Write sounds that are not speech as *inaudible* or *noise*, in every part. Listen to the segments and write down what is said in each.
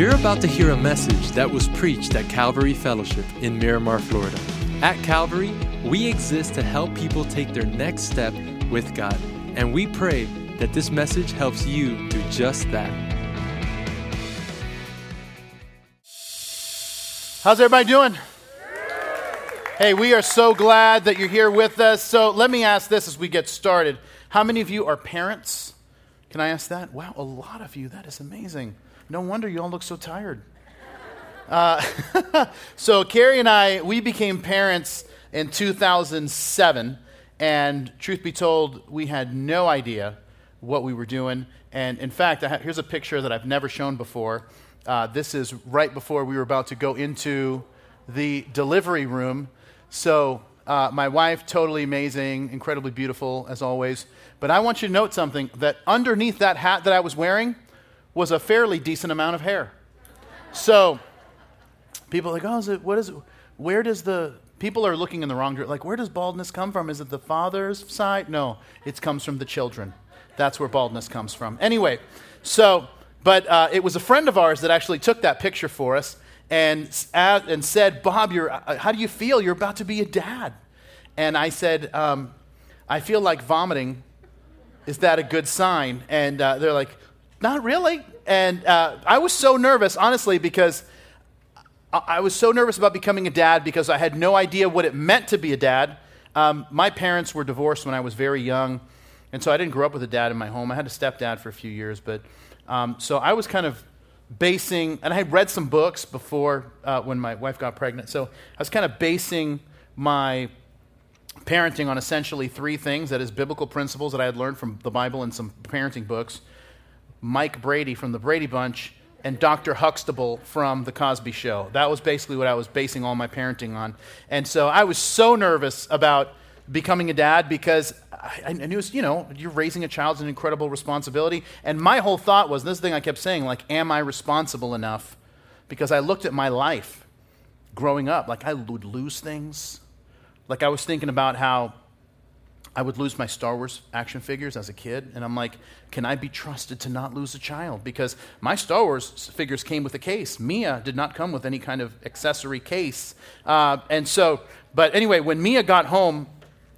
You're about to hear a message that was preached at Calvary Fellowship in Miramar, Florida. At Calvary, we exist to help people take their next step with God, and we pray that this message helps you do just that. How's everybody doing? Hey, we are so glad that you're here with us. So let me ask this as we get started. How many of you are parents? Can I ask that? Wow, a lot of you. That is amazing. No wonder you all look so tired. Uh, *laughs* so, Carrie and I, we became parents in 2007. And truth be told, we had no idea what we were doing. And in fact, ha- here's a picture that I've never shown before. Uh, this is right before we were about to go into the delivery room. So, uh, my wife, totally amazing, incredibly beautiful as always. But I want you to note something that underneath that hat that I was wearing was a fairly decent amount of hair. So people are like, oh, is it, what is it? Where does the, people are looking in the wrong direction. Like, where does baldness come from? Is it the father's side? No, it comes from the children. That's where baldness comes from. Anyway, so, but uh, it was a friend of ours that actually took that picture for us and, and said, Bob, you're, uh, how do you feel? You're about to be a dad. And I said, um, I feel like vomiting. Is that a good sign? And uh, they're like, not really. And uh, I was so nervous, honestly, because I was so nervous about becoming a dad because I had no idea what it meant to be a dad. Um, my parents were divorced when I was very young, and so I didn't grow up with a dad in my home. I had a stepdad for a few years, but um, so I was kind of basing, and I had read some books before uh, when my wife got pregnant. So I was kind of basing my parenting on essentially three things that is, biblical principles that I had learned from the Bible and some parenting books, Mike Brady from the Brady Bunch, and Dr. Huxtable from The Cosby Show. That was basically what I was basing all my parenting on. And so I was so nervous about becoming a dad because I, I knew, you know, you're raising a child is an incredible responsibility. And my whole thought was this thing I kept saying, like, am I responsible enough? Because I looked at my life growing up, like, I would lose things. Like, I was thinking about how I would lose my Star Wars action figures as a kid, and I'm like, can I be trusted to not lose a child? Because my Star Wars figures came with a case. Mia did not come with any kind of accessory case. Uh, and so, but anyway, when Mia got home,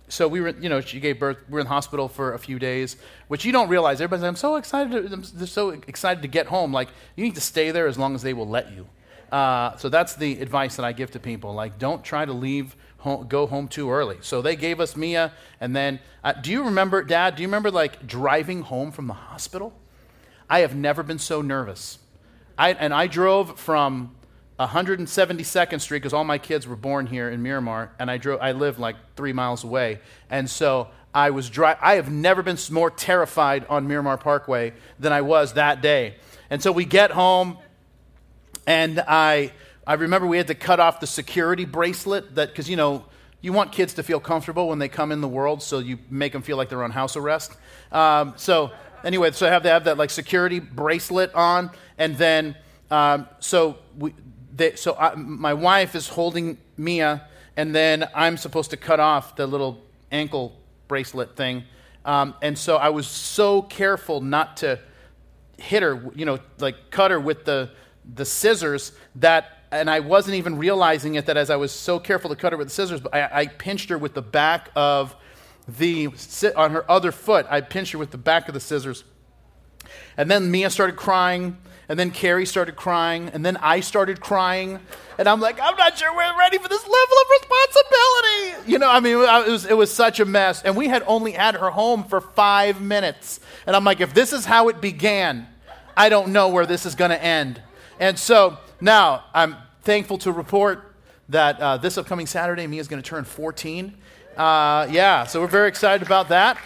so we were, you know, she gave birth. We were in the hospital for a few days, which you don't realize. Everybody's like, I'm so excited. To, I'm so excited to get home. Like, you need to stay there as long as they will let you. Uh, so that's the advice that I give to people. Like, don't try to leave home, go home too early. So they gave us Mia, and then uh, do you remember, Dad? Do you remember like driving home from the hospital? I have never been so nervous. I, and I drove from 172nd Street because all my kids were born here in Miramar, and I drove. I lived like three miles away, and so I was dri- I have never been more terrified on Miramar Parkway than I was that day. And so we get home, and I I remember we had to cut off the security bracelet that, because, you know, you want kids to feel comfortable when they come in the world, so you make them feel like they're on house arrest. Um, so, anyway, so I have to have that, like, security bracelet on. And then, um, so, we, they, so I, my wife is holding Mia, and then I'm supposed to cut off the little ankle bracelet thing. Um, and so I was so careful not to hit her, you know, like cut her with the, the scissors that and I wasn't even realizing it that as I was so careful to cut her with the scissors, but I, I, pinched her with the back of the, on her other foot, I pinched her with the back of the scissors. And then Mia started crying, and then Carrie started crying, and then I started crying. And I'm like, I'm not sure we're ready for this level of responsibility. You know, I mean, it was, it was such a mess. And we had only had her home for five minutes. And I'm like, if this is how it began, I don't know where this is going to end. And so now, I'm thankful to report that uh, this upcoming Saturday, Mia is going to turn 14. Uh, yeah, so we're very excited about that.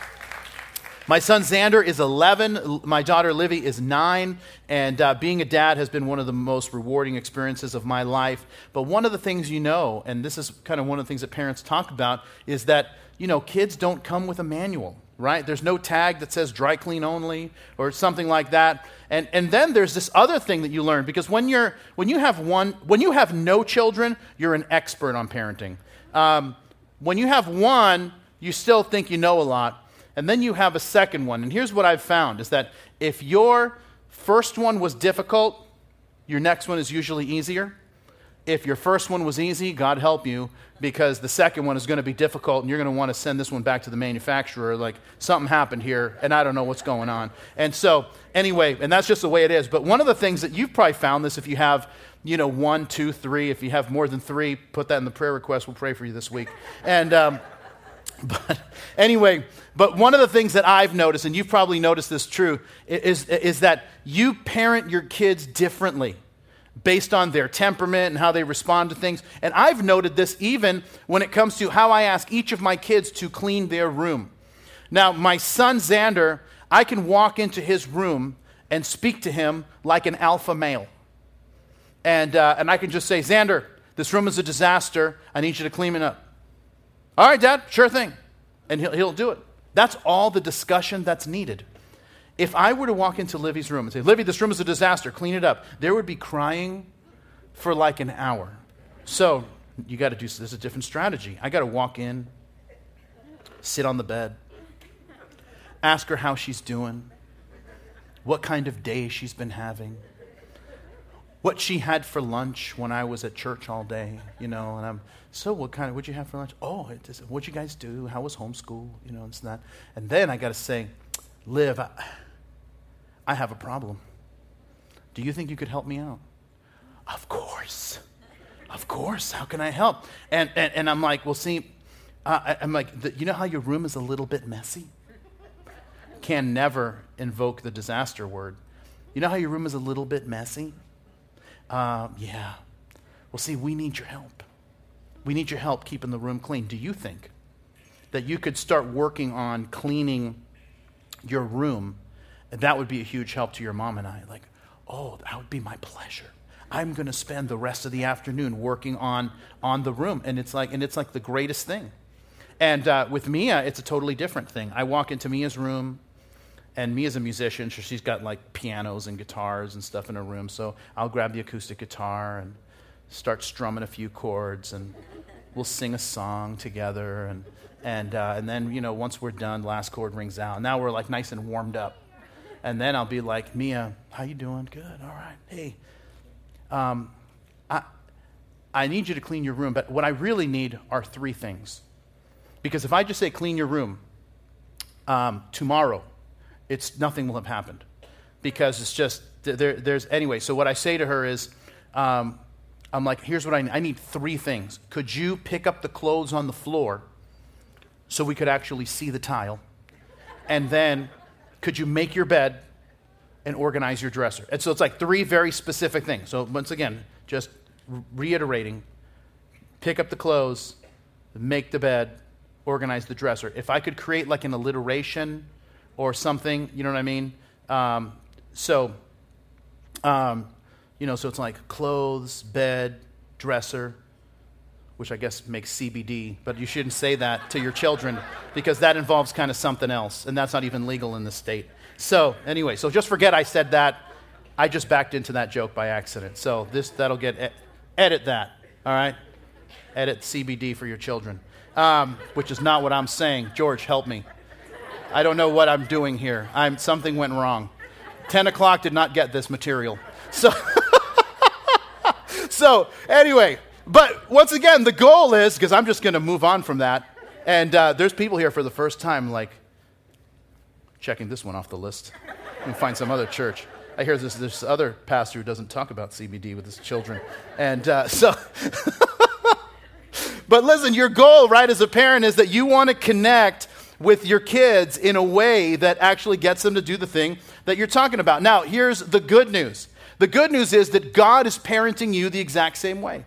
My son Xander is 11. My daughter Livy is 9. And uh, being a dad has been one of the most rewarding experiences of my life. But one of the things you know, and this is kind of one of the things that parents talk about, is that, you know, kids don't come with a manual right? There's no tag that says dry clean only or something like that. And, and then there's this other thing that you learn because when, you're, when, you have one, when you have no children, you're an expert on parenting. Um, when you have one, you still think you know a lot. And then you have a second one. And here's what I've found is that if your first one was difficult, your next one is usually easier. If your first one was easy, God help you, because the second one is going to be difficult and you're going to want to send this one back to the manufacturer. Like, something happened here and I don't know what's going on. And so, anyway, and that's just the way it is. But one of the things that you've probably found this if you have, you know, one, two, three, if you have more than three, put that in the prayer request. We'll pray for you this week. And, um, *laughs* but anyway, but one of the things that I've noticed, and you've probably noticed this true, is, is that you parent your kids differently based on their temperament and how they respond to things. And I've noted this even when it comes to how I ask each of my kids to clean their room. Now, my son Xander, I can walk into his room and speak to him like an alpha male. And, uh, and I can just say, Xander, this room is a disaster. I need you to clean it up. All right, Dad, sure thing. And he'll, he'll do it. That's all the discussion that's needed. If I were to walk into Livy's room and say, Livy, this room is a disaster, clean it up, there would be crying for like an hour. So you got to do, this, there's a different strategy. I got to walk in, sit on the bed, ask her how she's doing, what kind of day she's been having, what she had for lunch when I was at church all day, you know, and I'm, so what kind of, what'd you have for lunch? Oh, what'd you guys do? How was homeschool? You know, it's that. And then I got to say, Liv, I, I have a problem. Do you think you could help me out? Of course. Of course. How can I help? And, and, and I'm like, well, see, uh, I'm like, the, you know how your room is a little bit messy? Can never invoke the disaster word. You know how your room is a little bit messy? Uh, yeah. Well, see, we need your help. We need your help keeping the room clean. Do you think that you could start working on cleaning your room that would be a huge help to your mom and I. Like, oh, that would be my pleasure. I'm going to spend the rest of the afternoon working on on the room, and it's like and it's like the greatest thing. And uh, with Mia, it's a totally different thing. I walk into Mia's room, and Mia's a musician, so she's got like pianos and guitars and stuff in her room. So I'll grab the acoustic guitar and start strumming a few chords, and we'll sing a song together. And and uh, and then you know once we're done, last chord rings out. Now we're like nice and warmed up and then I'll be like, Mia, how you doing? Good. All right. Hey, um, I, I need you to clean your room, but what I really need are three things. Because if I just say clean your room um, tomorrow, it's nothing will have happened. Because it's just there, there's anyway. So what I say to her is, um, I'm like, here's what I need. I need three things. Could you pick up the clothes on the floor so we could actually see the tile? And then could you make your bed and organize your dresser? And so it's like three very specific things. So once again, just reiterating pick up the clothes, make the bed, organize the dresser. If I could create like an alliteration or something, you know what I mean? Um, so, um, you know, so it's like clothes, bed, dresser, which I guess makes CBD, but you shouldn't say that to your children because that involves kind of something else, and that's not even legal in the state. So, anyway, so just forget I said that. I just backed into that joke by accident. So, this that'll get edit that, all right? Edit CBD for your children, um, which is not what I'm saying. George, help me. I don't know what I'm doing here. I'm, something went wrong. 10 o'clock did not get this material. So, *laughs* so anyway, but once again, the goal is because I'm just going to move on from that. And uh, there's people here for the first time, like checking this one off the list and find some other church. I hear this this other pastor who doesn't talk about CBD with his children, and uh, *laughs* so. *laughs* but listen, your goal, right, as a parent, is that you want to connect with your kids in a way that actually gets them to do the thing that you're talking about. Now, here's the good news. The good news is that God is parenting you the exact same way.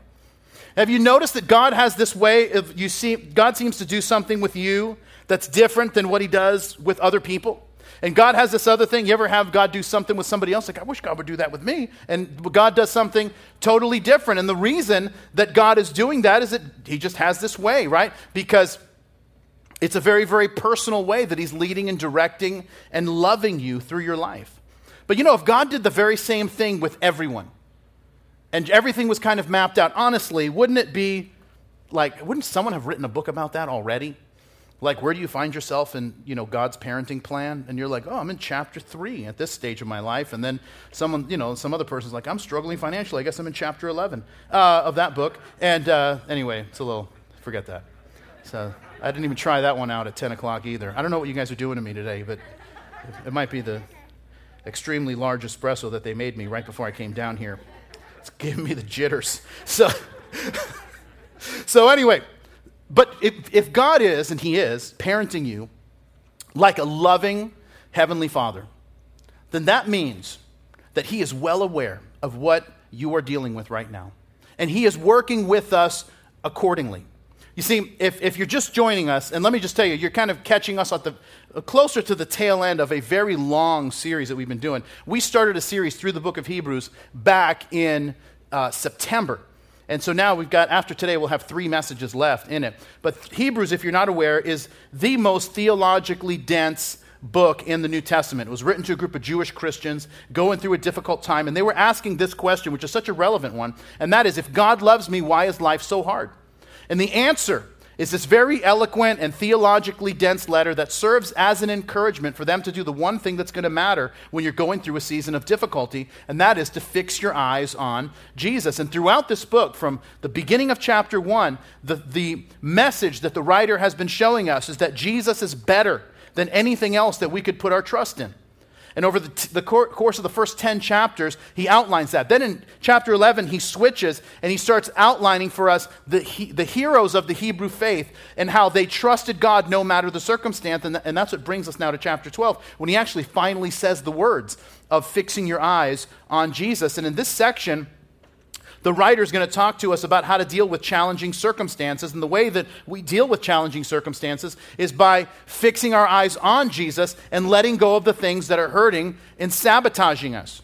Have you noticed that God has this way of you see God seems to do something with you that's different than what he does with other people? And God has this other thing. You ever have God do something with somebody else? Like, I wish God would do that with me. And God does something totally different. And the reason that God is doing that is that He just has this way, right? Because it's a very, very personal way that He's leading and directing and loving you through your life. But you know, if God did the very same thing with everyone, and everything was kind of mapped out, honestly, wouldn't it be like, wouldn't someone have written a book about that already? Like, where do you find yourself in, you know, God's parenting plan? And you're like, oh, I'm in chapter three at this stage of my life. And then someone, you know, some other person's like, I'm struggling financially. I guess I'm in chapter 11 uh, of that book. And uh, anyway, it's a little, forget that. So I didn't even try that one out at 10 o'clock either. I don't know what you guys are doing to me today, but it might be the extremely large espresso that they made me right before I came down here. It's giving me the jitters. *laughs* So, *laughs* so anyway, but if, if God is, and He is, parenting you like a loving Heavenly Father, then that means that He is well aware of what you are dealing with right now. And He is working with us accordingly. You see, if, if you're just joining us, and let me just tell you, you're kind of catching us at the, closer to the tail end of a very long series that we've been doing. We started a series through the book of Hebrews back in uh, September. And so now we've got, after today, we'll have three messages left in it. But Hebrews, if you're not aware, is the most theologically dense book in the New Testament. It was written to a group of Jewish Christians going through a difficult time, and they were asking this question, which is such a relevant one, and that is if God loves me, why is life so hard? And the answer is this very eloquent and theologically dense letter that serves as an encouragement for them to do the one thing that's going to matter when you're going through a season of difficulty, and that is to fix your eyes on Jesus. And throughout this book, from the beginning of chapter one, the, the message that the writer has been showing us is that Jesus is better than anything else that we could put our trust in. And over the, t- the cor- course of the first 10 chapters, he outlines that. Then in chapter 11, he switches and he starts outlining for us the, he- the heroes of the Hebrew faith and how they trusted God no matter the circumstance. And, th- and that's what brings us now to chapter 12, when he actually finally says the words of fixing your eyes on Jesus. And in this section, the writer is going to talk to us about how to deal with challenging circumstances. And the way that we deal with challenging circumstances is by fixing our eyes on Jesus and letting go of the things that are hurting and sabotaging us.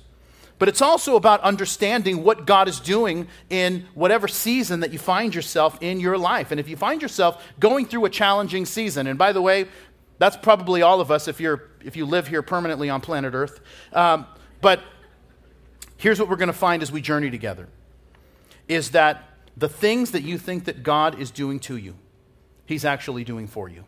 But it's also about understanding what God is doing in whatever season that you find yourself in your life. And if you find yourself going through a challenging season, and by the way, that's probably all of us if, you're, if you live here permanently on planet Earth. Um, but here's what we're going to find as we journey together is that the things that you think that God is doing to you, He's actually doing for you.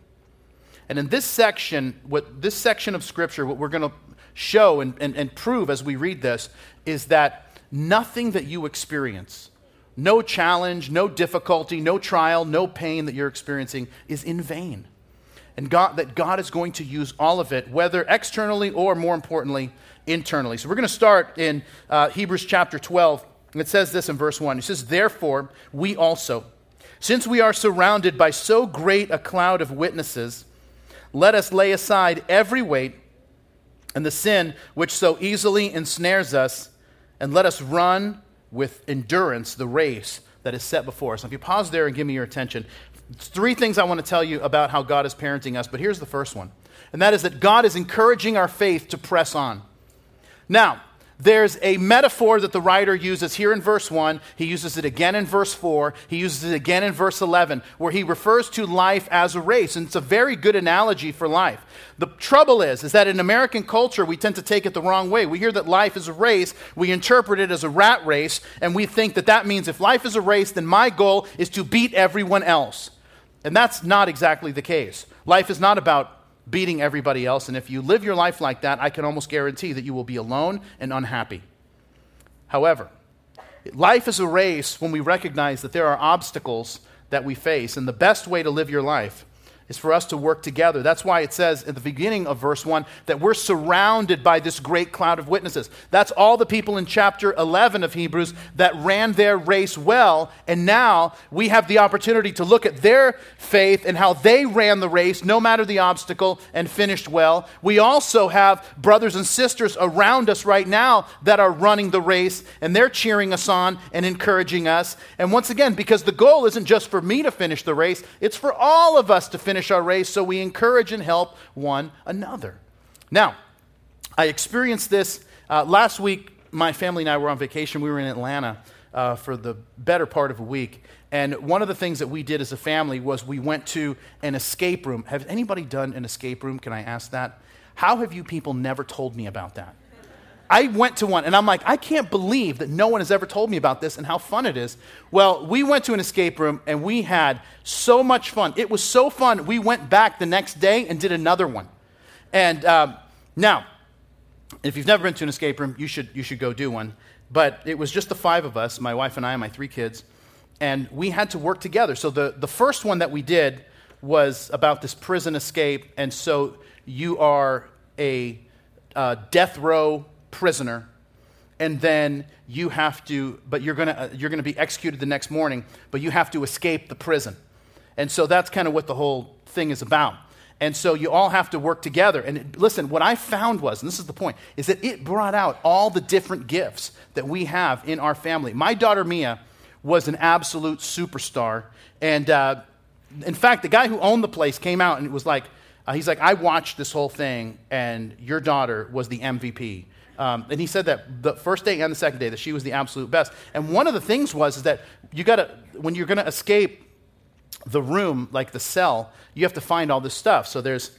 And in this section, what this section of Scripture, what we're going to show and, and, and prove as we read this is that nothing that you experience, no challenge, no difficulty, no trial, no pain that you're experiencing is in vain. And God, that God is going to use all of it, whether externally or more importantly, internally. So we're going to start in uh, Hebrews chapter 12 it says this in verse 1. It says, Therefore, we also, since we are surrounded by so great a cloud of witnesses, let us lay aside every weight and the sin which so easily ensnares us, and let us run with endurance the race that is set before us. Now, if you pause there and give me your attention, three things I want to tell you about how God is parenting us, but here's the first one, and that is that God is encouraging our faith to press on. Now, there's a metaphor that the writer uses here in verse 1. He uses it again in verse 4. He uses it again in verse 11, where he refers to life as a race. And it's a very good analogy for life. The trouble is, is that in American culture, we tend to take it the wrong way. We hear that life is a race, we interpret it as a rat race, and we think that that means if life is a race, then my goal is to beat everyone else. And that's not exactly the case. Life is not about beating everybody else. And if you live your life like that, I can almost guarantee that you will be alone and unhappy. However, life is a race when we recognize that there are obstacles that we face. And the best way to live your life is for us to work together. That's why it says at the beginning of verse 1 that we're surrounded by this great cloud of witnesses. That's all the people in chapter 11 of Hebrews that ran their race well. And now we have the opportunity to look at their faith and how they ran the race, no matter the obstacle, and finished well. We also have brothers and sisters around us right now that are running the race, and they're cheering us on and encouraging us. And once again, because the goal isn't just for me to finish the race, it's for all of us to finish finish our race, so we encourage and help one another. Now, I experienced this uh, last week. My family and I were on vacation. We were in Atlanta uh, for the better part of a week. And one of the things that we did as a family was we went to an escape room. Have anybody done an escape room? Can I ask that? How have you people never told me about that? I went to one and I'm like, I can't believe that no one has ever told me about this and how fun it is. Well, we went to an escape room and we had so much fun. It was so fun, we went back the next day and did another one. And um, now, if you've never been to an escape room, you should, you should go do one. But it was just the five of us, my wife and I and my three kids, and we had to work together. So the, the first one that we did was about this prison escape. And so you are a uh, death row prisoner, and then you have to, but you're going to uh, you're going to be executed the next morning, but you have to escape the prison. And so that's kind of what the whole thing is about. And so you all have to work together. And listen, what I found was, and this is the point, is that it brought out all the different gifts that we have in our family. My daughter Mia was an absolute superstar. And uh, in fact, the guy who owned the place came out and it was like, uh, he's like, I watched this whole thing, and your daughter was the MVP. Um, and he said that the first day and the second day that she was the absolute best. And one of the things was is that you got to when you're going to escape the room, like the cell, you have to find all this stuff. So there's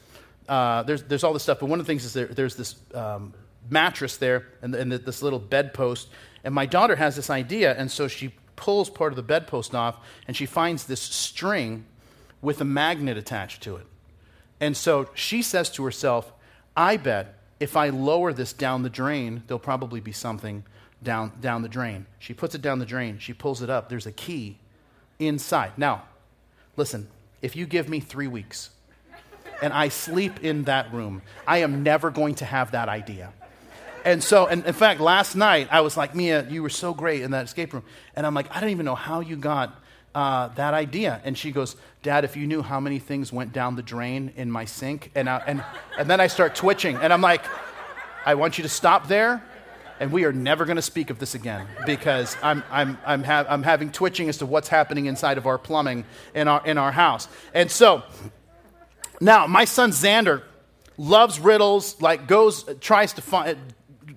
uh, there's there's all this stuff. But one of the things is there, there's this um, mattress there and, and this little bedpost. And my daughter has this idea, and so she pulls part of the bedpost off, and she finds this string with a magnet attached to it. And so she says to herself, I bet if I lower this down the drain, there'll probably be something down, down the drain. She puts it down the drain. She pulls it up. There's a key inside. Now, listen, if you give me three weeks and I sleep in that room, I am never going to have that idea. And so, and in fact, last night I was like, Mia, you were so great in that escape room. And I'm like, I don't even know how you got uh, that idea. And she goes, Dad, if you knew how many things went down the drain in my sink. And, I, and, and then I start twitching. And I'm like, I want you to stop there. And we are never going to speak of this again because I'm, I'm, I'm, ha- I'm having twitching as to what's happening inside of our plumbing in our, in our house. And so now my son Xander loves riddles, like goes, tries to find,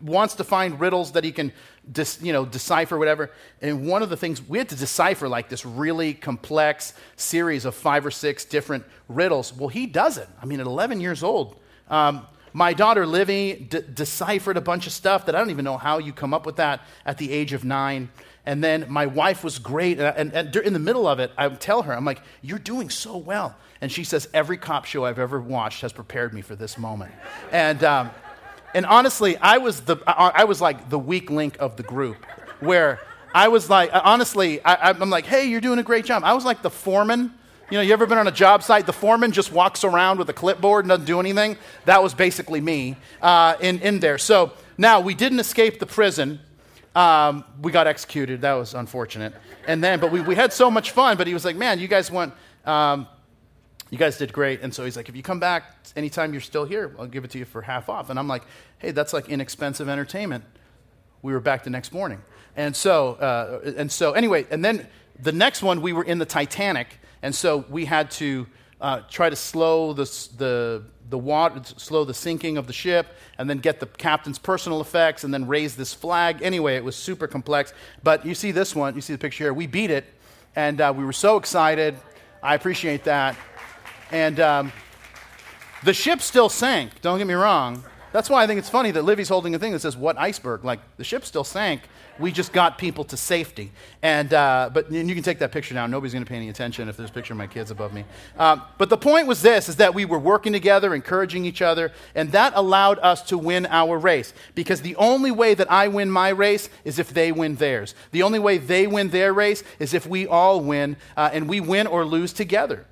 wants to find riddles that he can dis, you know, decipher whatever. And one of the things we had to decipher like this really complex series of five or six different riddles. Well, he does it. I mean, at 11 years old. Um, my daughter Livy d- deciphered a bunch of stuff that I don't even know how you come up with that at the age of nine. And then my wife was great. And, and, and in the middle of it, I tell her, I'm like, You're doing so well. And she says, Every cop show I've ever watched has prepared me for this moment. And, um, and honestly, I was, the, I was like the weak link of the group where I was like, honestly, I, I'm like, hey, you're doing a great job. I was like the foreman. You know, you ever been on a job site? The foreman just walks around with a clipboard and doesn't do anything. That was basically me uh, in, in there. So now we didn't escape the prison. Um, we got executed. That was unfortunate. And then, but we, we had so much fun. But he was like, man, you guys went, um, you guys did great. And so he's like, if you come back anytime you're still here, I'll give it to you for half off. And I'm like, hey, that's like inexpensive entertainment. We were back the next morning. And so, uh, and so anyway, and then the next one, we were in the Titanic. And so we had to uh, try to slow the, the, the water, slow the sinking of the ship, and then get the captain's personal effects, and then raise this flag. Anyway, it was super complex. But you see this one, you see the picture here. We beat it, and uh, we were so excited. I appreciate that. And um, the ship still sank, don't get me wrong. That's why I think it's funny that Livy's holding a thing that says, What iceberg? Like, the ship still sank. We just got people to safety. And, uh, but and you can take that picture now. Nobody's going to pay any attention if there's a picture of my kids above me. Um, but the point was this, is that we were working together, encouraging each other, and that allowed us to win our race. Because the only way that I win my race is if they win theirs. The only way they win their race is if we all win, uh, and we win or lose together.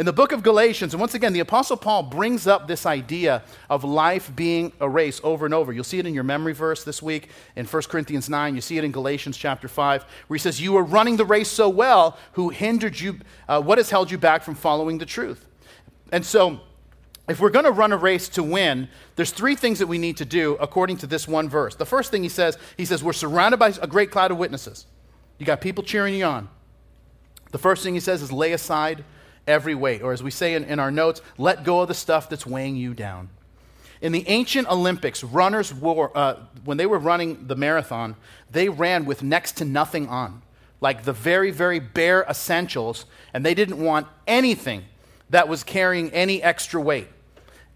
In the book of Galatians, and once again, the Apostle Paul brings up this idea of life being a race over and over. You'll see it in your memory verse this week in 1 Corinthians 9. You see it in Galatians chapter 5, where he says, You are running the race so well, who hindered you, uh, what has held you back from following the truth? And so, if we're going to run a race to win, there's three things that we need to do according to this one verse. The first thing he says, he says, We're surrounded by a great cloud of witnesses. You got people cheering you on. The first thing he says is, Lay aside every weight. Or as we say in, in our notes, let go of the stuff that's weighing you down. In the ancient Olympics, runners wore, uh, when they were running the marathon, they ran with next to nothing on, like the very, very bare essentials, and they didn't want anything that was carrying any extra weight.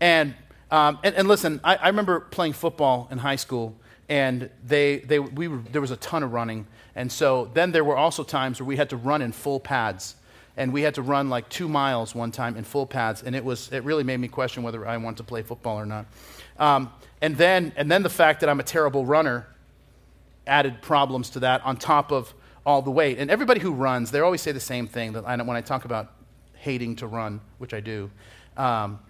And, um, and, and, listen, I, I remember playing football in high school, and they, they, we were, there was a ton of running. And so then there were also times where we had to run in full pads. And we had to run like two miles one time in full pads. And it, was, it really made me question whether I wanted to play football or not. Um, and, then, and then the fact that I'm a terrible runner added problems to that on top of all the weight. And everybody who runs, they always say the same thing that I, when I talk about hating to run, which I do. Um,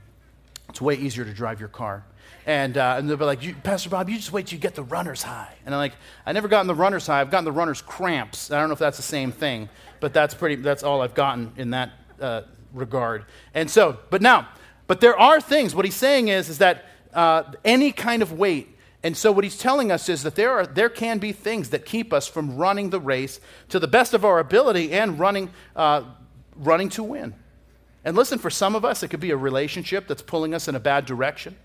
it's way easier to drive your car. And, uh, and they'll be like, Pastor Bob, you just wait till you get the runner's high. And I'm like, I never gotten the runner's high. I've gotten the runner's cramps. I don't know if that's the same thing, but that's pretty, that's all I've gotten in that uh, regard. And so, but now, but there are things, what he's saying is, is that uh, any kind of weight, and so what he's telling us is that there, are, there can be things that keep us from running the race to the best of our ability and running, uh, running to win. And listen, for some of us, it could be a relationship that's pulling us in a bad direction.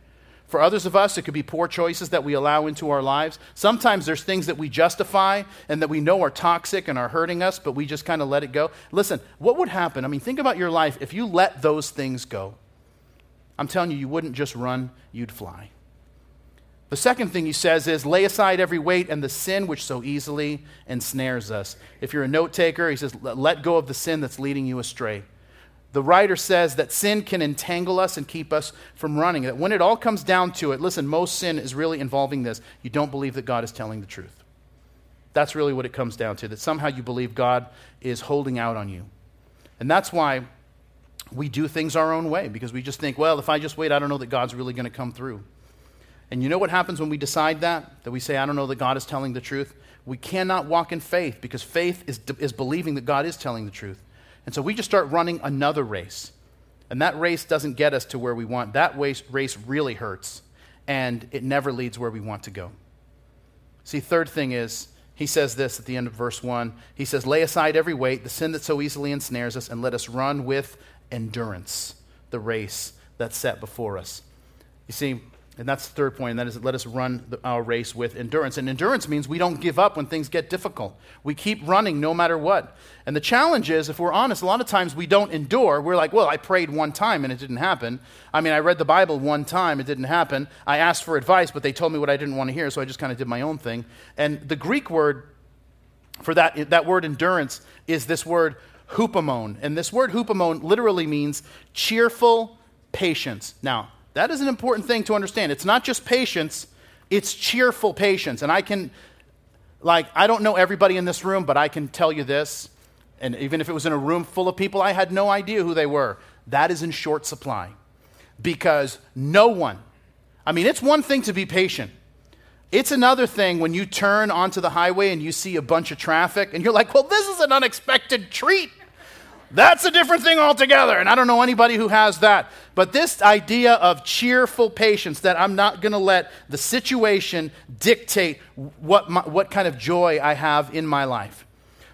For others of us, it could be poor choices that we allow into our lives. Sometimes there's things that we justify and that we know are toxic and are hurting us, but we just kind of let it go. Listen, what would happen? I mean, think about your life if you let those things go. I'm telling you, you wouldn't just run, you'd fly. The second thing he says is lay aside every weight and the sin which so easily ensnares us. If you're a note taker, he says let go of the sin that's leading you astray. The writer says that sin can entangle us and keep us from running. That when it all comes down to it, listen, most sin is really involving this. You don't believe that God is telling the truth. That's really what it comes down to, that somehow you believe God is holding out on you. And that's why we do things our own way, because we just think, well, if I just wait, I don't know that God's really going to come through. And you know what happens when we decide that? That we say, I don't know that God is telling the truth? We cannot walk in faith because faith is, is believing that God is telling the truth. And so we just start running another race. And that race doesn't get us to where we want. That race, really hurts, and it never leads where we want to go. See, third thing is, he says this at the end of verse 1. He says, Lay aside every weight, the sin that so easily ensnares us, and let us run with endurance the race that's set before us. You see, and that's the third point, and that is let us run the, our race with endurance. And endurance means we don't give up when things get difficult. We keep running no matter what. And the challenge is, if we're honest, a lot of times we don't endure. We're like, well, I prayed one time and it didn't happen. I mean, I read the Bible one time, it didn't happen. I asked for advice, but they told me what I didn't want to hear, so I just kind of did my own thing. And the Greek word for that, that word endurance is this word hupomone. And this word hupomone literally means cheerful patience. Now, that is an important thing to understand. It's not just patience, it's cheerful patience. And I can, like, I don't know everybody in this room, but I can tell you this. And even if it was in a room full of people, I had no idea who they were. That is in short supply. Because no one, I mean, it's one thing to be patient. It's another thing when you turn onto the highway and you see a bunch of traffic and you're like, well, this is an unexpected treat. That's a different thing altogether. And I don't know anybody who has that. But this idea of cheerful patience, that I'm not going to let the situation dictate what, my, what kind of joy I have in my life.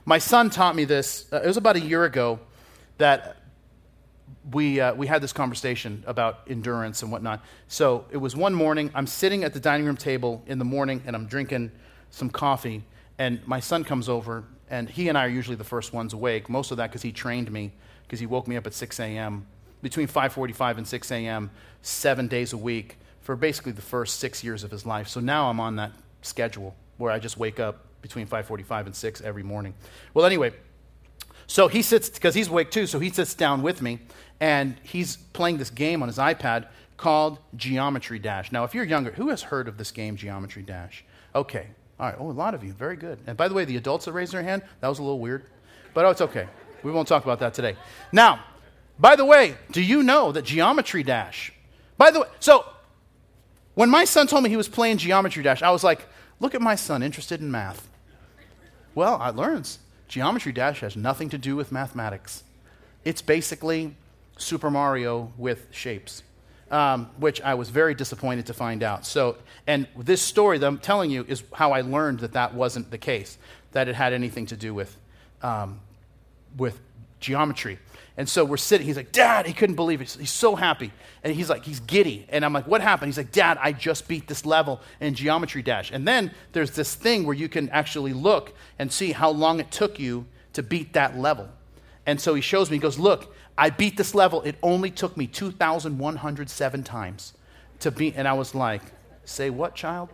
My son taught me this. Uh, it was about a year ago that we, uh, we had this conversation about endurance and whatnot. So it was one morning. I'm sitting at the dining room table in the morning and I'm drinking some coffee. And my son comes over and he and I are usually the first ones awake. Most of that because he trained me, because he woke me up at 6 a.m. between 5:45 and 6 a.m. seven days a week for basically the first six years of his life. So now I'm on that schedule where I just wake up between 5:45 and 6 every morning. Well, anyway, so he sits because he's awake too. So he sits down with me, and he's playing this game on his iPad called Geometry Dash. Now, if you're younger, who has heard of this game, Geometry Dash? Okay, all right. Oh, a lot of you. Very good. And by the way, the adults that raised their hand, that was a little weird. But oh, it's okay. We won't talk about that today. Now, by the way, do you know that Geometry Dash, by the way, so when my son told me he was playing Geometry Dash, I was like, look at my son interested in math. Well, I learned Geometry Dash has nothing to do with mathematics. It's basically Super Mario with shapes um, which I was very disappointed to find out. So, and this story that I'm telling you is how I learned that that wasn't the case, that it had anything to do with, um, with geometry. And so we're sitting, he's like, Dad, he couldn't believe it. He's so happy. And he's like, he's giddy. And I'm like, what happened? He's like, Dad, I just beat this level in Geometry Dash. And then there's this thing where you can actually look and see how long it took you to beat that level. And so he shows me, he goes, Look, I beat this level. It only took me 2,107 times to beat. And I was like, say what, child?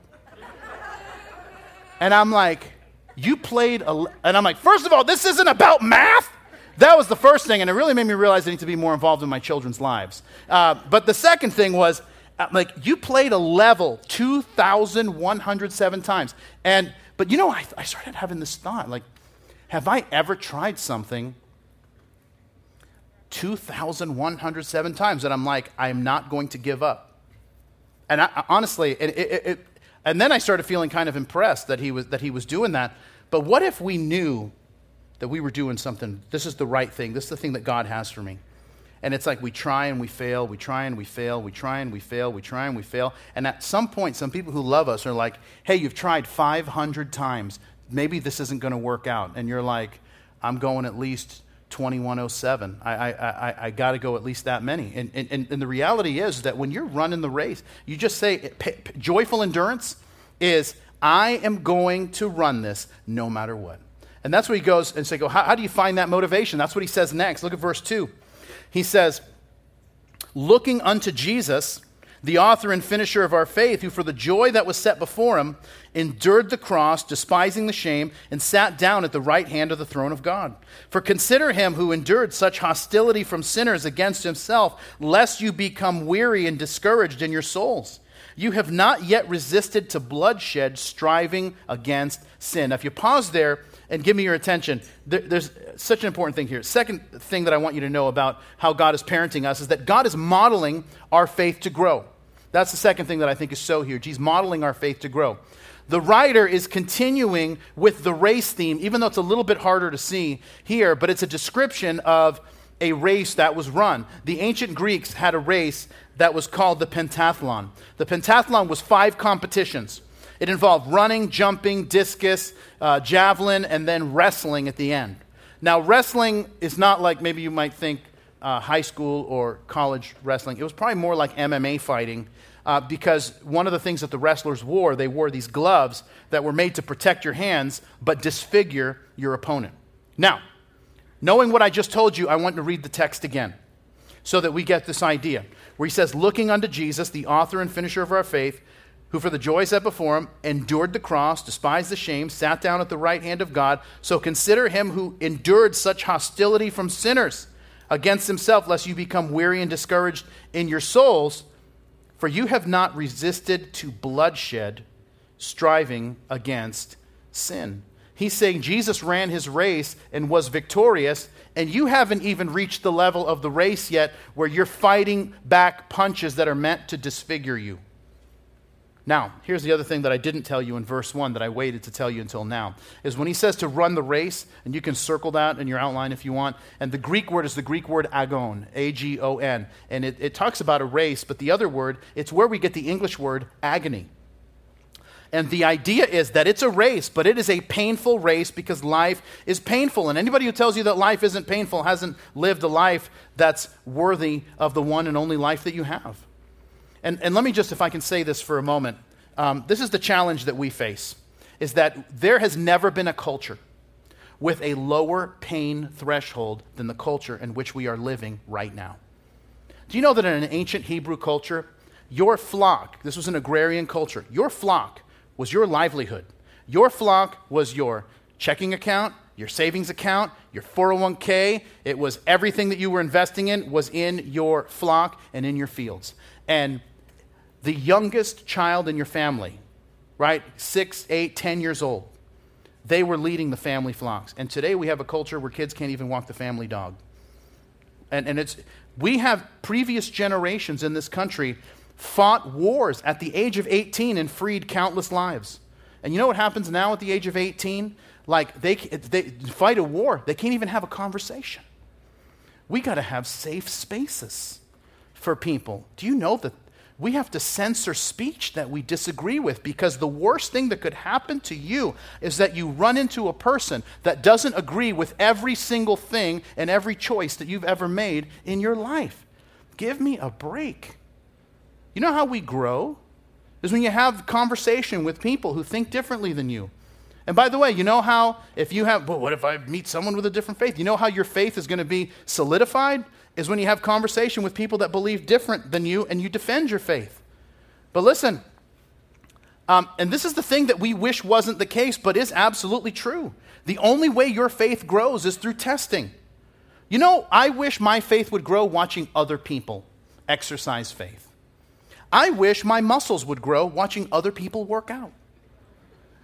And I'm like, you played, a, and I'm like, first of all, this isn't about math. That was the first thing, and it really made me realize I need to be more involved in my children's lives. Uh, but the second thing was, uh, like, you played a level 2,107 times. And, but you know, I, I started having this thought, like, have I ever tried something 2,107 times And I'm like, I'm not going to give up? And I, honestly, it, it, it, and then I started feeling kind of impressed that he was, that he was doing that. But what if we knew that we were doing something? This is the right thing. This is the thing that God has for me. And it's like we try and we fail, we try and we fail, we try and we fail, we try and we fail. And at some point, some people who love us are like, hey, you've tried 500 times. Maybe this isn't going to work out. And you're like, I'm going at least 2107. I, I, I, I got to go at least that many. And, and, and the reality is that when you're running the race, you just say, joyful endurance is, I am going to run this no matter what. And that's what he goes and say, go, how, how do you find that motivation? That's what he says next. Look at verse 2. He says, looking unto Jesus, the author and finisher of our faith, who for the joy that was set before him endured the cross, despising the shame, and sat down at the right hand of the throne of God. For consider him who endured such hostility from sinners against himself, lest you become weary and discouraged in your souls. You have not yet resisted to bloodshed, striving against sin. Now, if you pause there, and give me your attention. There, there's such an important thing here. Second thing that I want you to know about how God is parenting us is that God is modeling our faith to grow. That's the second thing that I think is so huge. He's modeling our faith to grow. The writer is continuing with the race theme, even though it's a little bit harder to see here, but it's a description of a race that was run. The ancient Greeks had a race that was called the pentathlon. The pentathlon was five competitions. It involved running, jumping, discus, uh, javelin, and then wrestling at the end. Now, wrestling is not like maybe you might think uh, high school or college wrestling. It was probably more like MMA fighting uh, because one of the things that the wrestlers wore, they wore these gloves that were made to protect your hands but disfigure your opponent. Now, knowing what I just told you, I want to read the text again so that we get this idea. Where he says, Looking unto Jesus, the author and finisher of our faith, who for the joy set before him endured the cross, despised the shame, sat down at the right hand of God. So consider him who endured such hostility from sinners against himself, lest you become weary and discouraged in your souls. For you have not resisted to bloodshed, striving against sin. He's saying Jesus ran his race and was victorious, and you haven't even reached the level of the race yet where you're fighting back punches that are meant to disfigure you. Now, here's the other thing that I didn't tell you in verse 1 that I waited to tell you until now is when he says to run the race, and you can circle that in your outline if you want, and the Greek word is the Greek word agon, A G O N, and it, it talks about a race, but the other word, it's where we get the English word agony. And the idea is that it's a race, but it is a painful race because life is painful. And anybody who tells you that life isn't painful hasn't lived a life that's worthy of the one and only life that you have. And, and let me just, if I can say this for a moment, um, this is the challenge that we face, is that there has never been a culture with a lower pain threshold than the culture in which we are living right now. Do you know that in an ancient Hebrew culture, your flock, this was an agrarian culture, your flock was your livelihood. Your flock was your checking account, your savings account, your 401k. It was everything that you were investing in was in your flock and in your fields. And the youngest child in your family, right? Six, eight, ten years old. They were leading the family flocks. And today we have a culture where kids can't even walk the family dog. And, and it's, we have previous generations in this country fought wars at the age of 18 and freed countless lives. And you know what happens now at the age of 18? Like they, they fight a war, they can't even have a conversation. We got to have safe spaces for people. Do you know that we have to censor speech that we disagree with because the worst thing that could happen to you is that you run into a person that doesn't agree with every single thing and every choice that you've ever made in your life. Give me a break. You know how we grow? Is when you have conversation with people who think differently than you. And by the way, you know how if you have, well, what if I meet someone with a different faith? You know how your faith is going to be solidified? Is when you have conversation with people that believe different than you and you defend your faith. But listen, Um, and this is the thing that we wish wasn't the case, but is absolutely true. The only way your faith grows is through testing. You know, I wish my faith would grow watching other people exercise faith. I wish my muscles would grow watching other people work out.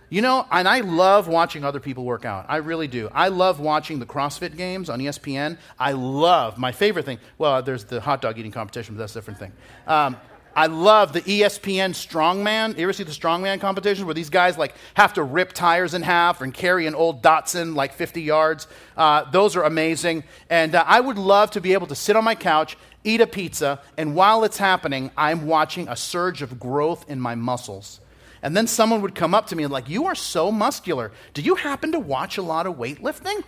You know, and I love watching other people work out. I really do. I love watching the CrossFit games on ESPN. I love my favorite thing. Well, there's the hot dog eating competition, but that's a different thing. Um, I love the ESPN strongman. You ever see the strongman competition where these guys like have to rip tires in half and carry an old Datsun like 50 yards? Uh, those are amazing. And uh, I would love to be able to sit on my couch, eat a pizza, and while it's happening, I'm watching a surge of growth in my muscles. And then someone would come up to me and like, "You are so muscular. Do you happen to watch a lot of weightlifting?"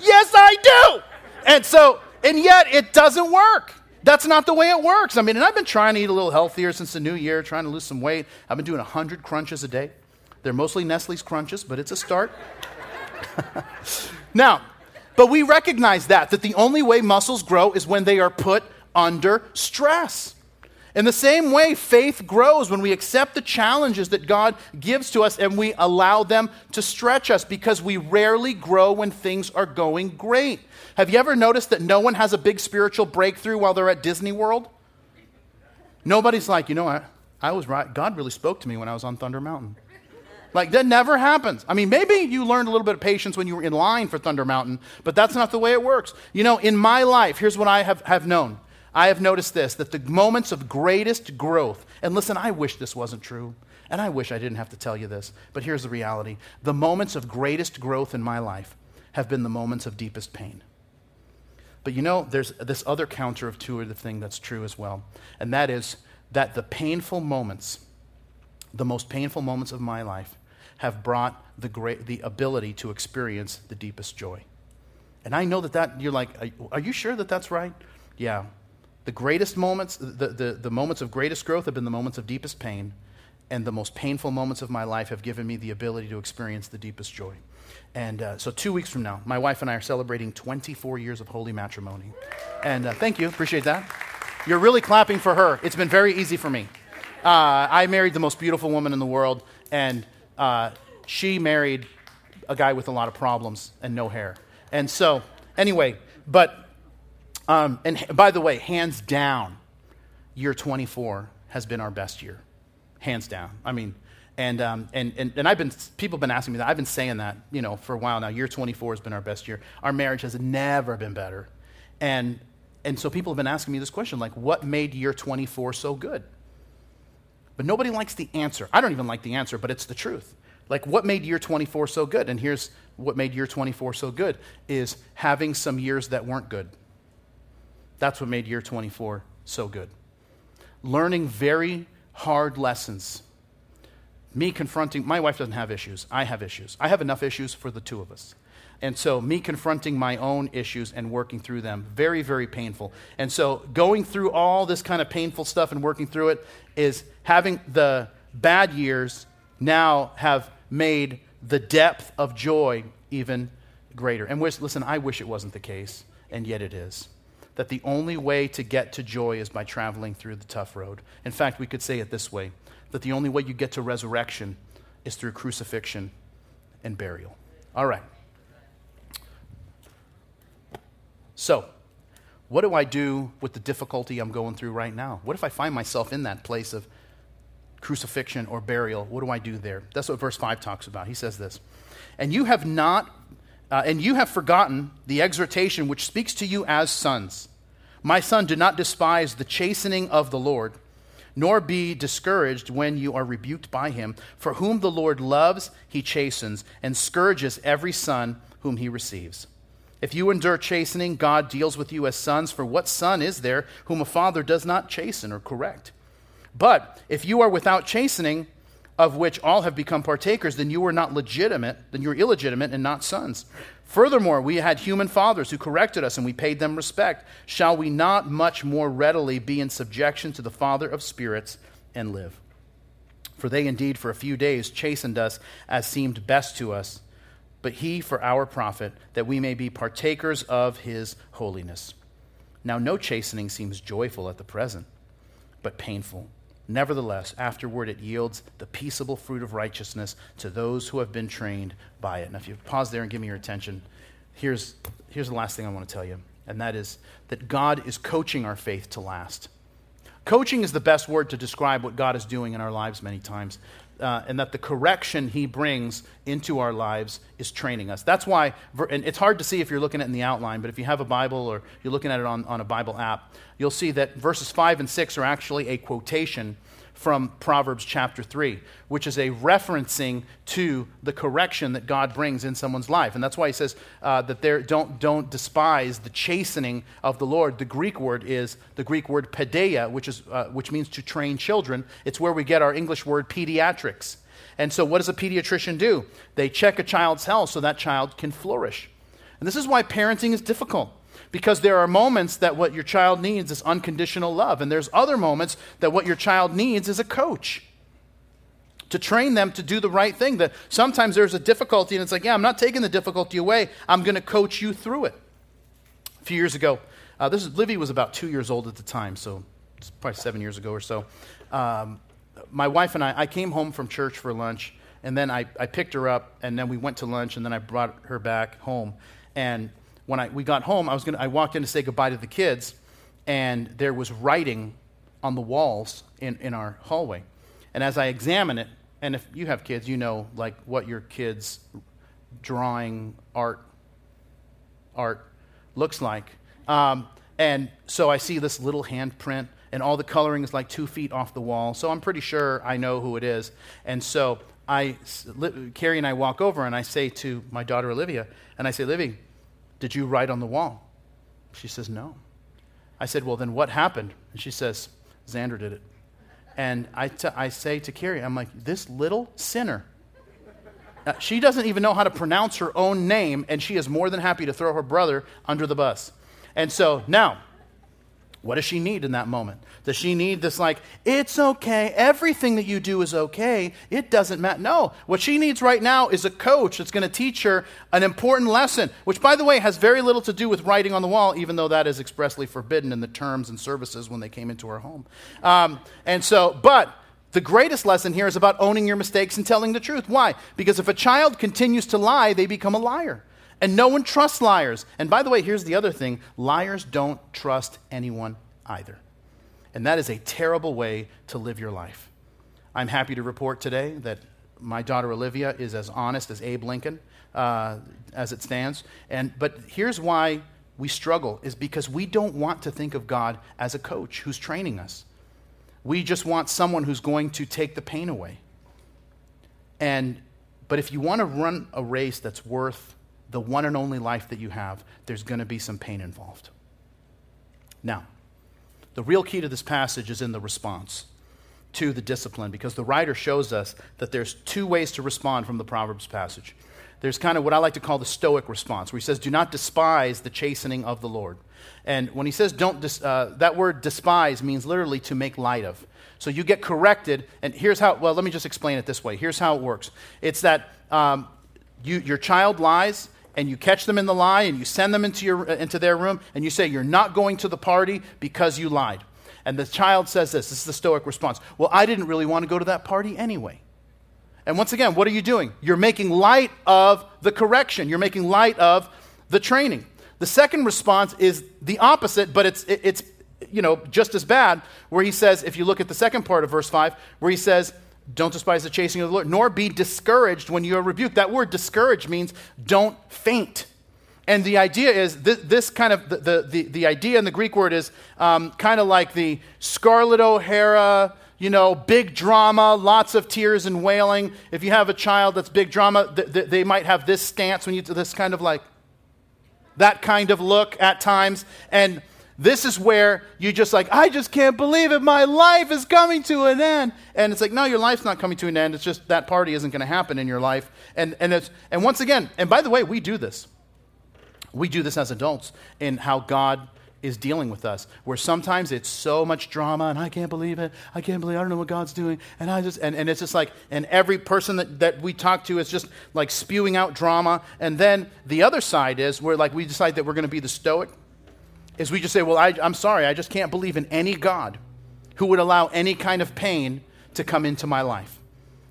yes, I do. And so, and yet it doesn't work. That's not the way it works. I mean, and I've been trying to eat a little healthier since the new year, trying to lose some weight. I've been doing 100 crunches a day. They're mostly Nestle's crunches, but it's a start. *laughs* now, but we recognize that, that the only way muscles grow is when they are put under stress. In the same way, faith grows when we accept the challenges that God gives to us and we allow them to stretch us because we rarely grow when things are going great. Have you ever noticed that no one has a big spiritual breakthrough while they're at Disney World? Nobody's like, you know what? I was right. God really spoke to me when I was on Thunder Mountain. Like, that never happens. I mean, maybe you learned a little bit of patience when you were in line for Thunder Mountain, but that's not the way it works. You know, in my life, here's what I have, have known I have noticed this that the moments of greatest growth, and listen, I wish this wasn't true, and I wish I didn't have to tell you this, but here's the reality the moments of greatest growth in my life have been the moments of deepest pain. But you know, there's this other counterintuitive thing that's true as well, and that is that the painful moments, the most painful moments of my life, have brought the, great, the ability to experience the deepest joy. And I know that, that you're like, are you sure that that's right? Yeah, the greatest moments, the, the, the moments of greatest growth have been the moments of deepest pain, and the most painful moments of my life have given me the ability to experience the deepest joy. And uh, so, two weeks from now, my wife and I are celebrating 24 years of holy matrimony. And uh, thank you, appreciate that. You're really clapping for her. It's been very easy for me. Uh, I married the most beautiful woman in the world, and uh, she married a guy with a lot of problems and no hair. And so, anyway, but um, and by the way, hands down, year 24 has been our best year. Hands down. I mean, and, um, and, and, and I've been, people have been asking me that. I've been saying that, you know, for a while now. Year 24 has been our best year. Our marriage has never been better. And, and so people have been asking me this question, like, what made year 24 so good? But nobody likes the answer. I don't even like the answer, but it's the truth. Like, what made year 24 so good? And here's what made year 24 so good is having some years that weren't good. That's what made year 24 so good. Learning very hard lessons. Me confronting, my wife doesn't have issues. I have issues. I have enough issues for the two of us. And so, me confronting my own issues and working through them, very, very painful. And so, going through all this kind of painful stuff and working through it is having the bad years now have made the depth of joy even greater. And listen, I wish it wasn't the case, and yet it is that the only way to get to joy is by traveling through the tough road. In fact, we could say it this way that the only way you get to resurrection is through crucifixion and burial. All right. So, what do I do with the difficulty I'm going through right now? What if I find myself in that place of crucifixion or burial? What do I do there? That's what verse 5 talks about. He says this And you have not uh, and you have forgotten the exhortation which speaks to you as sons. My son, do not despise the chastening of the Lord, nor be discouraged when you are rebuked by him. For whom the Lord loves, he chastens, and scourges every son whom he receives. If you endure chastening, God deals with you as sons. For what son is there whom a father does not chasten or correct? But if you are without chastening, of which all have become partakers, then you are not legitimate, then you're illegitimate and not sons. Furthermore, we had human fathers who corrected us and we paid them respect. Shall we not much more readily be in subjection to the Father of spirits and live? For they indeed for a few days chastened us as seemed best to us, but he for our profit, that we may be partakers of his holiness. Now, no chastening seems joyful at the present, but painful Nevertheless, afterward it yields the peaceable fruit of righteousness to those who have been trained by it. Now, if you pause there and give me your attention, here's, here's the last thing I want to tell you, and that is that God is coaching our faith to last. Coaching is the best word to describe what God is doing in our lives many times uh, and that the correction he brings into our lives is training us. That's why, and it's hard to see if you're looking at it in the outline, but if you have a Bible or you're looking at it on, on a Bible app, you'll see that verses 5 and 6 are actually a quotation from Proverbs chapter 3, which is a referencing to the correction that God brings in someone's life. And that's why he says uh, that there, don't, don't despise the chastening of the Lord. The Greek word is the Greek word paideia, which, is, uh, which means to train children. It's where we get our English word pediatrics. And so, what does a pediatrician do? They check a child's health so that child can flourish. And this is why parenting is difficult because there are moments that what your child needs is unconditional love, and there's other moments that what your child needs is a coach to train them to do the right thing. That sometimes there's a difficulty, and it's like, yeah, I'm not taking the difficulty away. I'm going to coach you through it. A few years ago, uh, this is Livy was about two years old at the time, so it's probably seven years ago or so. Um, my wife and I, I came home from church for lunch, and then I, I picked her up, and then we went to lunch, and then I brought her back home. And when I, we got home, I, was gonna, I walked in to say goodbye to the kids, and there was writing on the walls in, in our hallway. And as I examine it, and if you have kids, you know like what your kids' drawing art art looks like. Um, and so I see this little handprint, and all the coloring is like two feet off the wall. So I'm pretty sure I know who it is. And so I, Carrie and I walk over, and I say to my daughter Olivia, and I say, Livy, did you write on the wall? She says, No. I said, Well, then what happened? And she says, Xander did it. And I, t- I say to Carrie, I'm like, This little sinner. Uh, she doesn't even know how to pronounce her own name, and she is more than happy to throw her brother under the bus. And so now, what does she need in that moment? Does she need this, like, it's okay, everything that you do is okay, it doesn't matter? No. What she needs right now is a coach that's going to teach her an important lesson, which, by the way, has very little to do with writing on the wall, even though that is expressly forbidden in the terms and services when they came into her home. Um, and so, but the greatest lesson here is about owning your mistakes and telling the truth. Why? Because if a child continues to lie, they become a liar. And no one trusts liars. And by the way, here's the other thing liars don't trust anyone either. And that is a terrible way to live your life. I'm happy to report today that my daughter Olivia is as honest as Abe Lincoln uh, as it stands. And, but here's why we struggle is because we don't want to think of God as a coach who's training us. We just want someone who's going to take the pain away. And, but if you want to run a race that's worth the one and only life that you have, there's going to be some pain involved. Now, the real key to this passage is in the response to the discipline because the writer shows us that there's two ways to respond from the Proverbs passage. There's kind of what I like to call the stoic response, where he says, Do not despise the chastening of the Lord. And when he says don't, dis- uh, that word despise means literally to make light of. So you get corrected, and here's how, well, let me just explain it this way. Here's how it works it's that um, you, your child lies, and you catch them in the lie and you send them into, your, uh, into their room and you say, You're not going to the party because you lied. And the child says this this is the stoic response. Well, I didn't really want to go to that party anyway. And once again, what are you doing? You're making light of the correction, you're making light of the training. The second response is the opposite, but it's, it's you know, just as bad, where he says, if you look at the second part of verse 5, where he says, don't despise the chasing of the Lord, nor be discouraged when you are rebuked. That word discouraged means don't faint. And the idea is this, this kind of, the, the, the, idea in the Greek word is um, kind of like the Scarlett O'Hara, you know, big drama, lots of tears and wailing. If you have a child that's big drama, th- th- they might have this stance when you, do this kind of like, that kind of look at times. And this is where you just like, I just can't believe it. My life is coming to an end. And it's like, no, your life's not coming to an end. It's just that party isn't going to happen in your life. And, and, it's, and once again, and by the way, we do this. We do this as adults in how God is dealing with us, where sometimes it's so much drama and I can't believe it. I can't believe I don't know what God's doing. And I just and, and it's just like and every person that, that we talk to is just like spewing out drama. And then the other side is where like we decide that we're going to be the stoic is we just say, Well, I, I'm sorry, I just can't believe in any God who would allow any kind of pain to come into my life.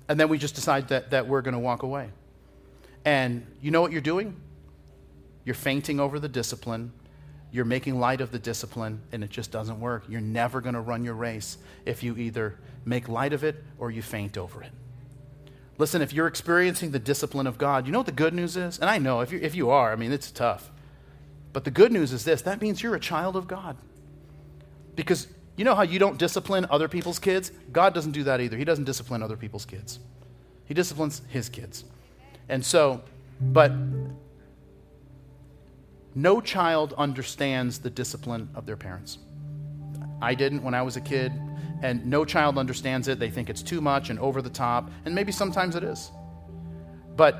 And then we just decide that, that we're going to walk away. And you know what you're doing? You're fainting over the discipline. You're making light of the discipline, and it just doesn't work. You're never going to run your race if you either make light of it or you faint over it. Listen, if you're experiencing the discipline of God, you know what the good news is? And I know if you, if you are, I mean, it's tough. But the good news is this that means you're a child of God. Because you know how you don't discipline other people's kids? God doesn't do that either. He doesn't discipline other people's kids, He disciplines His kids. And so, but no child understands the discipline of their parents. I didn't when I was a kid, and no child understands it. They think it's too much and over the top, and maybe sometimes it is. But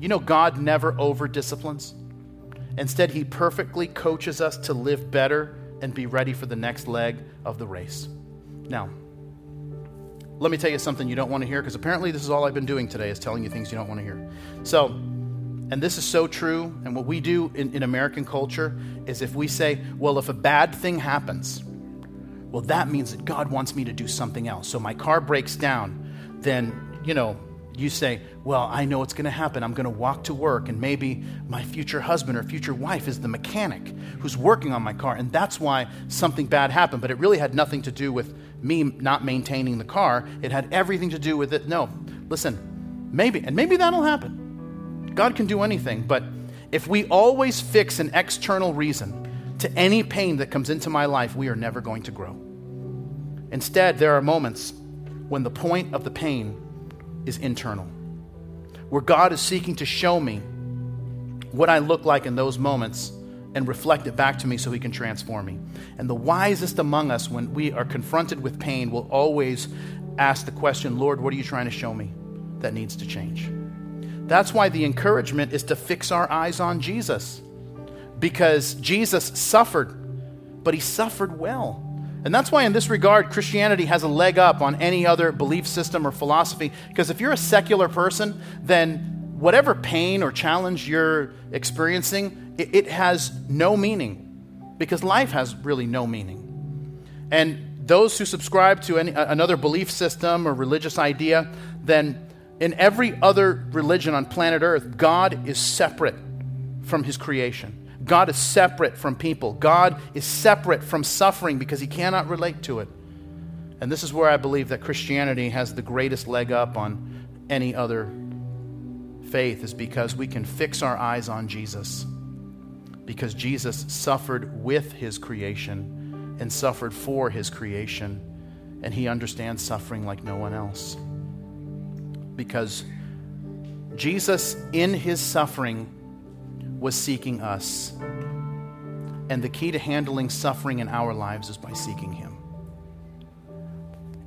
you know, God never over disciplines. Instead, He perfectly coaches us to live better and be ready for the next leg of the race. Now, let me tell you something you don't want to hear because apparently this is all I've been doing today is telling you things you don't want to hear. So, and this is so true, and what we do in, in American culture is if we say, well, if a bad thing happens, well, that means that God wants me to do something else. So my car breaks down, then, you know, you say, Well, I know it's going to happen. I'm going to walk to work, and maybe my future husband or future wife is the mechanic who's working on my car, and that's why something bad happened. But it really had nothing to do with me not maintaining the car, it had everything to do with it. No, listen, maybe, and maybe that'll happen. God can do anything, but if we always fix an external reason to any pain that comes into my life, we are never going to grow. Instead, there are moments when the point of the pain is internal, where God is seeking to show me what I look like in those moments and reflect it back to me so he can transform me. And the wisest among us, when we are confronted with pain, will always ask the question, Lord, what are you trying to show me that needs to change? That's why the encouragement is to fix our eyes on Jesus. Because Jesus suffered, but he suffered well. And that's why, in this regard, Christianity has a leg up on any other belief system or philosophy. Because if you're a secular person, then whatever pain or challenge you're experiencing, it, it has no meaning. Because life has really no meaning. And those who subscribe to any, another belief system or religious idea, then in every other religion on planet Earth, God is separate from his creation. God is separate from people. God is separate from suffering because he cannot relate to it. And this is where I believe that Christianity has the greatest leg up on any other faith, is because we can fix our eyes on Jesus. Because Jesus suffered with his creation and suffered for his creation, and he understands suffering like no one else. Because Jesus, in his suffering, was seeking us. And the key to handling suffering in our lives is by seeking Him.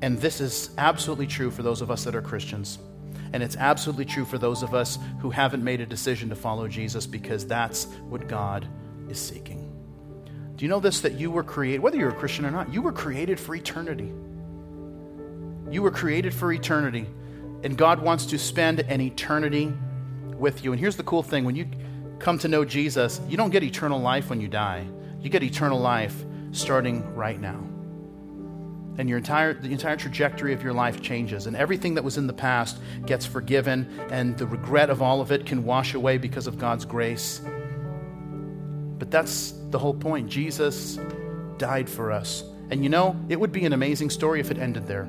And this is absolutely true for those of us that are Christians. And it's absolutely true for those of us who haven't made a decision to follow Jesus because that's what God is seeking. Do you know this? That you were created, whether you're a Christian or not, you were created for eternity. You were created for eternity. And God wants to spend an eternity with you. And here's the cool thing when you come to know Jesus, you don't get eternal life when you die. You get eternal life starting right now. And your entire, the entire trajectory of your life changes, and everything that was in the past gets forgiven, and the regret of all of it can wash away because of God's grace. But that's the whole point. Jesus died for us. And you know, it would be an amazing story if it ended there.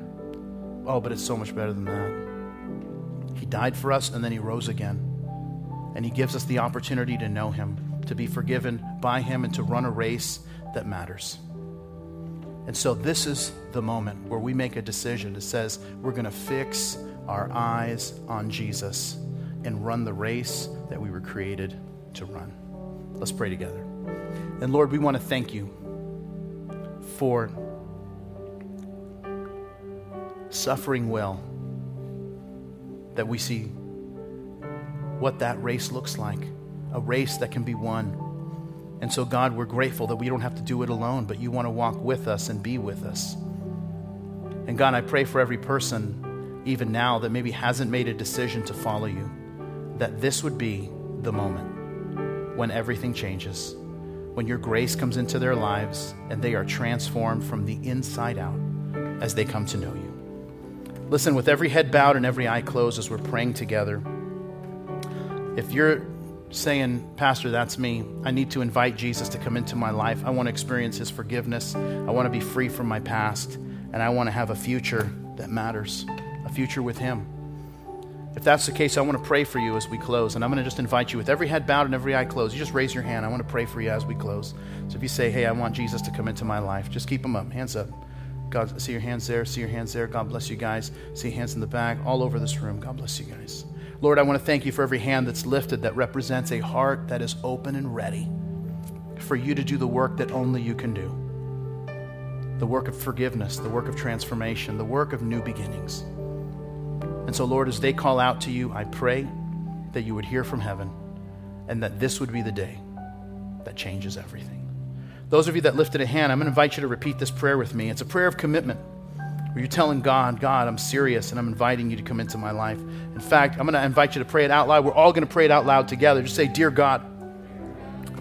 Oh, but it's so much better than that. He died for us, and then he rose again and He gives us the opportunity to know Him, to be forgiven by Him, and to run a race that matters. And so, this is the moment where we make a decision that says we're going to fix our eyes on Jesus and run the race that we were created to run. Let's pray together. And Lord, we want to thank you for suffering well that we see what that race looks like a race that can be won. And so, God, we're grateful that we don't have to do it alone, but you want to walk with us and be with us. And God, I pray for every person, even now, that maybe hasn't made a decision to follow you, that this would be the moment when everything changes, when your grace comes into their lives and they are transformed from the inside out as they come to know you. Listen, with every head bowed and every eye closed as we're praying together, if you're saying, Pastor, that's me, I need to invite Jesus to come into my life, I want to experience his forgiveness, I want to be free from my past, and I want to have a future that matters, a future with him. If that's the case, I want to pray for you as we close. And I'm going to just invite you, with every head bowed and every eye closed, you just raise your hand. I want to pray for you as we close. So if you say, Hey, I want Jesus to come into my life, just keep them up. Hands up. God, see your hands there. See your hands there. God bless you guys. See hands in the back, all over this room. God bless you guys. Lord, I want to thank you for every hand that's lifted that represents a heart that is open and ready for you to do the work that only you can do the work of forgiveness, the work of transformation, the work of new beginnings. And so, Lord, as they call out to you, I pray that you would hear from heaven and that this would be the day that changes everything. Those of you that lifted a hand, I'm going to invite you to repeat this prayer with me. It's a prayer of commitment where you're telling God, God, I'm serious and I'm inviting you to come into my life. In fact, I'm going to invite you to pray it out loud. We're all going to pray it out loud together. Just say, Dear God,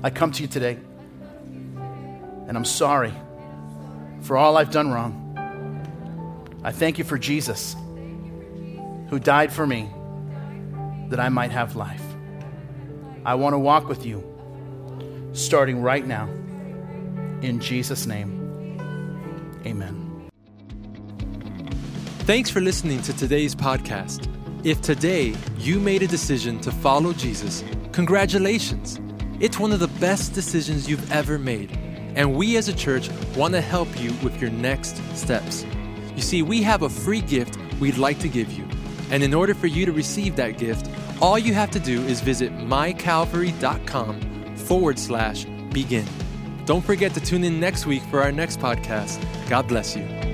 I come to you today and I'm sorry for all I've done wrong. I thank you for Jesus who died for me that I might have life. I want to walk with you starting right now. In Jesus' name, amen. Thanks for listening to today's podcast. If today you made a decision to follow Jesus, congratulations. It's one of the best decisions you've ever made. And we as a church want to help you with your next steps. You see, we have a free gift we'd like to give you. And in order for you to receive that gift, all you have to do is visit mycalvary.com forward slash begin. Don't forget to tune in next week for our next podcast. God bless you.